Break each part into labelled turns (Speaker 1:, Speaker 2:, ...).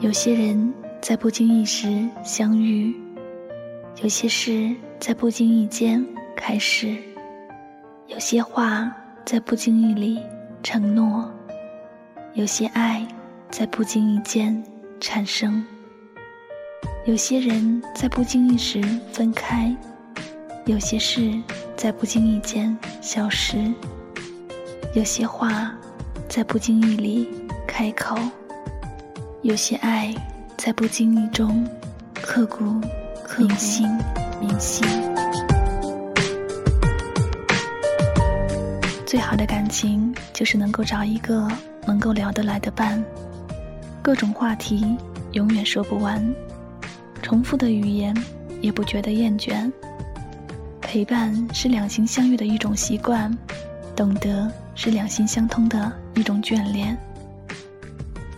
Speaker 1: 有些人在不经意时相遇，有些事在不经意间开始，有些话在不经意里承诺，有些爱在不经意间产生，有些人在不经意时分开，有些事在不经意间消失，有些话在不经意里开口。有些爱，在不经意中刻骨铭心，铭心。最好的感情，就是能够找一个能够聊得来的伴，各种话题永远说不完，重复的语言也不觉得厌倦。陪伴是两心相悦的一种习惯，懂得是两心相通的一种眷恋。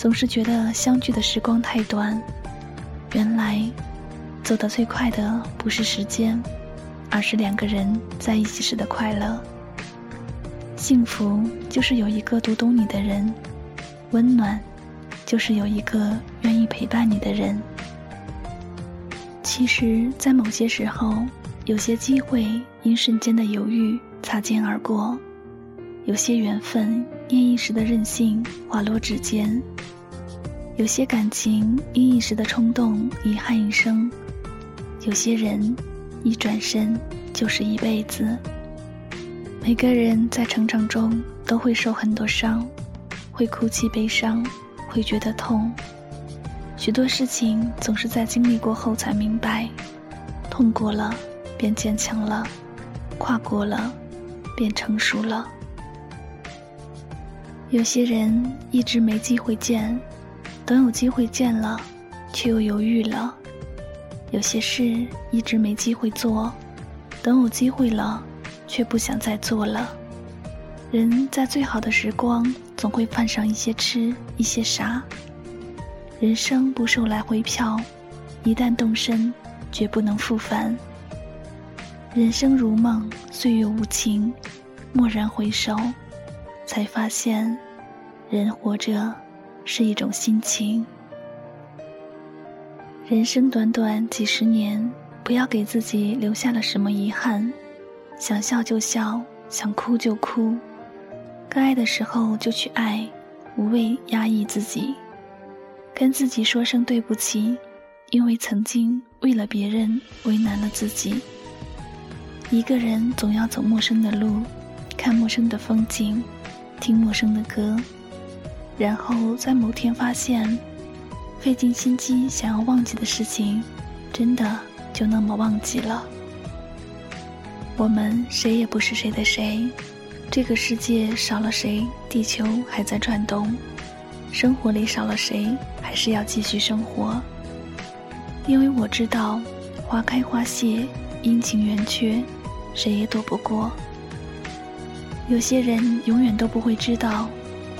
Speaker 1: 总是觉得相聚的时光太短，原来走得最快的不是时间，而是两个人在一起时的快乐。幸福就是有一个读懂你的人，温暖就是有一个愿意陪伴你的人。其实，在某些时候，有些机会因瞬间的犹豫擦肩而过，有些缘分因一时的任性滑落指尖。有些感情因一时的冲动遗憾一生，有些人一转身就是一辈子。每个人在成长中都会受很多伤，会哭泣悲伤，会觉得痛。许多事情总是在经历过后才明白，痛过了便坚强了，跨过了便成熟了。有些人一直没机会见。等有机会见了，却又犹豫了；有些事一直没机会做，等有机会了，却不想再做了。人在最好的时光，总会犯上一些痴，一些傻。人生不受来回票，一旦动身，绝不能复返。人生如梦，岁月无情，蓦然回首，才发现，人活着。是一种心情。人生短短几十年，不要给自己留下了什么遗憾。想笑就笑，想哭就哭，该爱的时候就去爱，无谓压抑自己。跟自己说声对不起，因为曾经为了别人为难了自己。一个人总要走陌生的路，看陌生的风景，听陌生的歌。然后在某天发现，费尽心机想要忘记的事情，真的就那么忘记了。我们谁也不是谁的谁，这个世界少了谁，地球还在转动；生活里少了谁，还是要继续生活。因为我知道，花开花谢，阴晴圆缺，谁也躲不过。有些人永远都不会知道。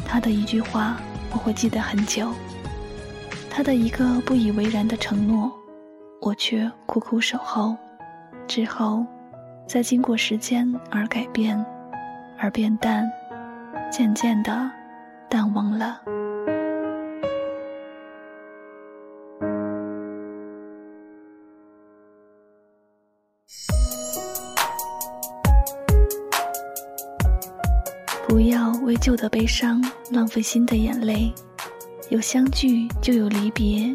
Speaker 1: 他的一句话，我会记得很久；他的一个不以为然的承诺，我却苦苦守候。之后，再经过时间而改变，而变淡，渐渐的淡忘了。不要为旧的悲伤浪费新的眼泪，有相聚就有离别。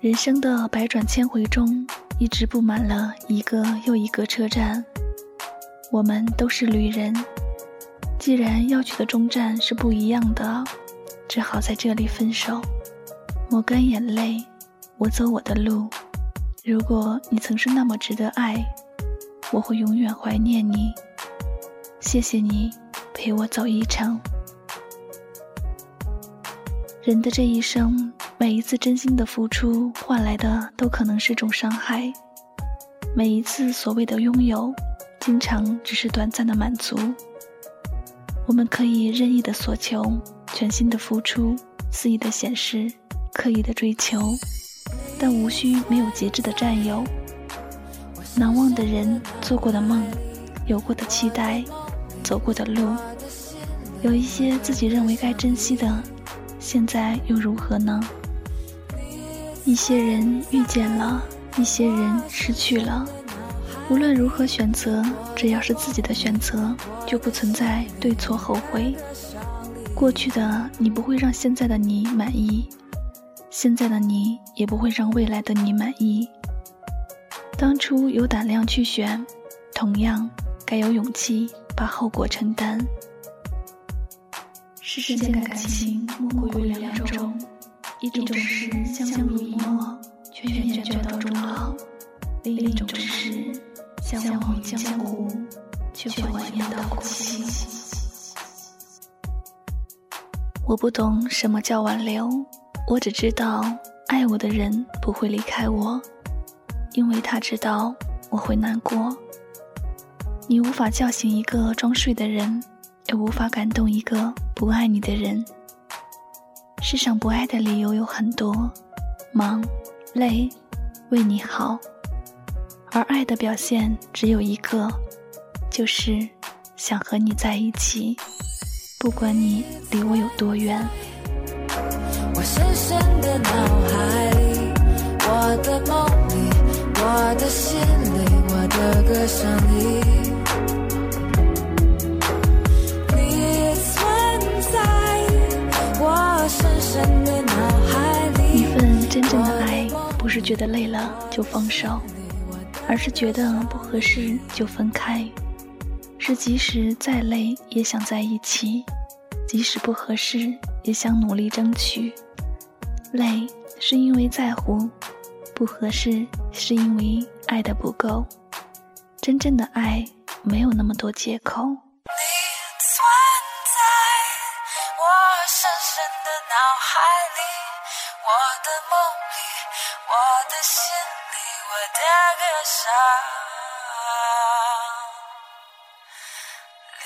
Speaker 1: 人生的百转千回中，一直布满了一个又一个车站。我们都是旅人，既然要去的终站是不一样的，只好在这里分手。抹干眼泪，我走我的路。如果你曾是那么值得爱，我会永远怀念你。谢谢你。陪我走一程。人的这一生，每一次真心的付出换来的都可能是种伤害；每一次所谓的拥有，经常只是短暂的满足。我们可以任意的索求，全心的付出，肆意的显示，刻意的追求，但无需没有节制的占有。难忘的人，做过的梦，有过的期待。走过的路，有一些自己认为该珍惜的，现在又如何呢？一些人遇见了，一些人失去了。无论如何选择，只要是自己的选择，就不存在对错后悔。过去的你不会让现在的你满意，现在的你也不会让未来的你满意。当初有胆量去选，同样该有勇气把后果承担。世间感情莫过于两种，一种是相濡以沫，却愿眷到终老；另一种是。相忘于江湖，却怀念到哭泣。我不懂什么叫挽留，我只知道爱我的人不会离开我，因为他知道我会难过。你无法叫醒一个装睡的人，也无法感动一个不爱你的人。世上不爱的理由有很多，忙、累、为你好。而爱的表现只有一个，就是想和你在一起，不管你离我有多远。我深深的脑海里，我的梦里，我的心里，我的歌声里，真正的爱，不是觉得累了就放手。而是觉得不合适就分开，是即使再累也想在一起，即使不合适也想努力争取。累是因为在乎，不合适是因为爱的不够。真正的爱没有那么多借口。你存在我深深的脑海里，我的梦里，我的心里。我的歌声里。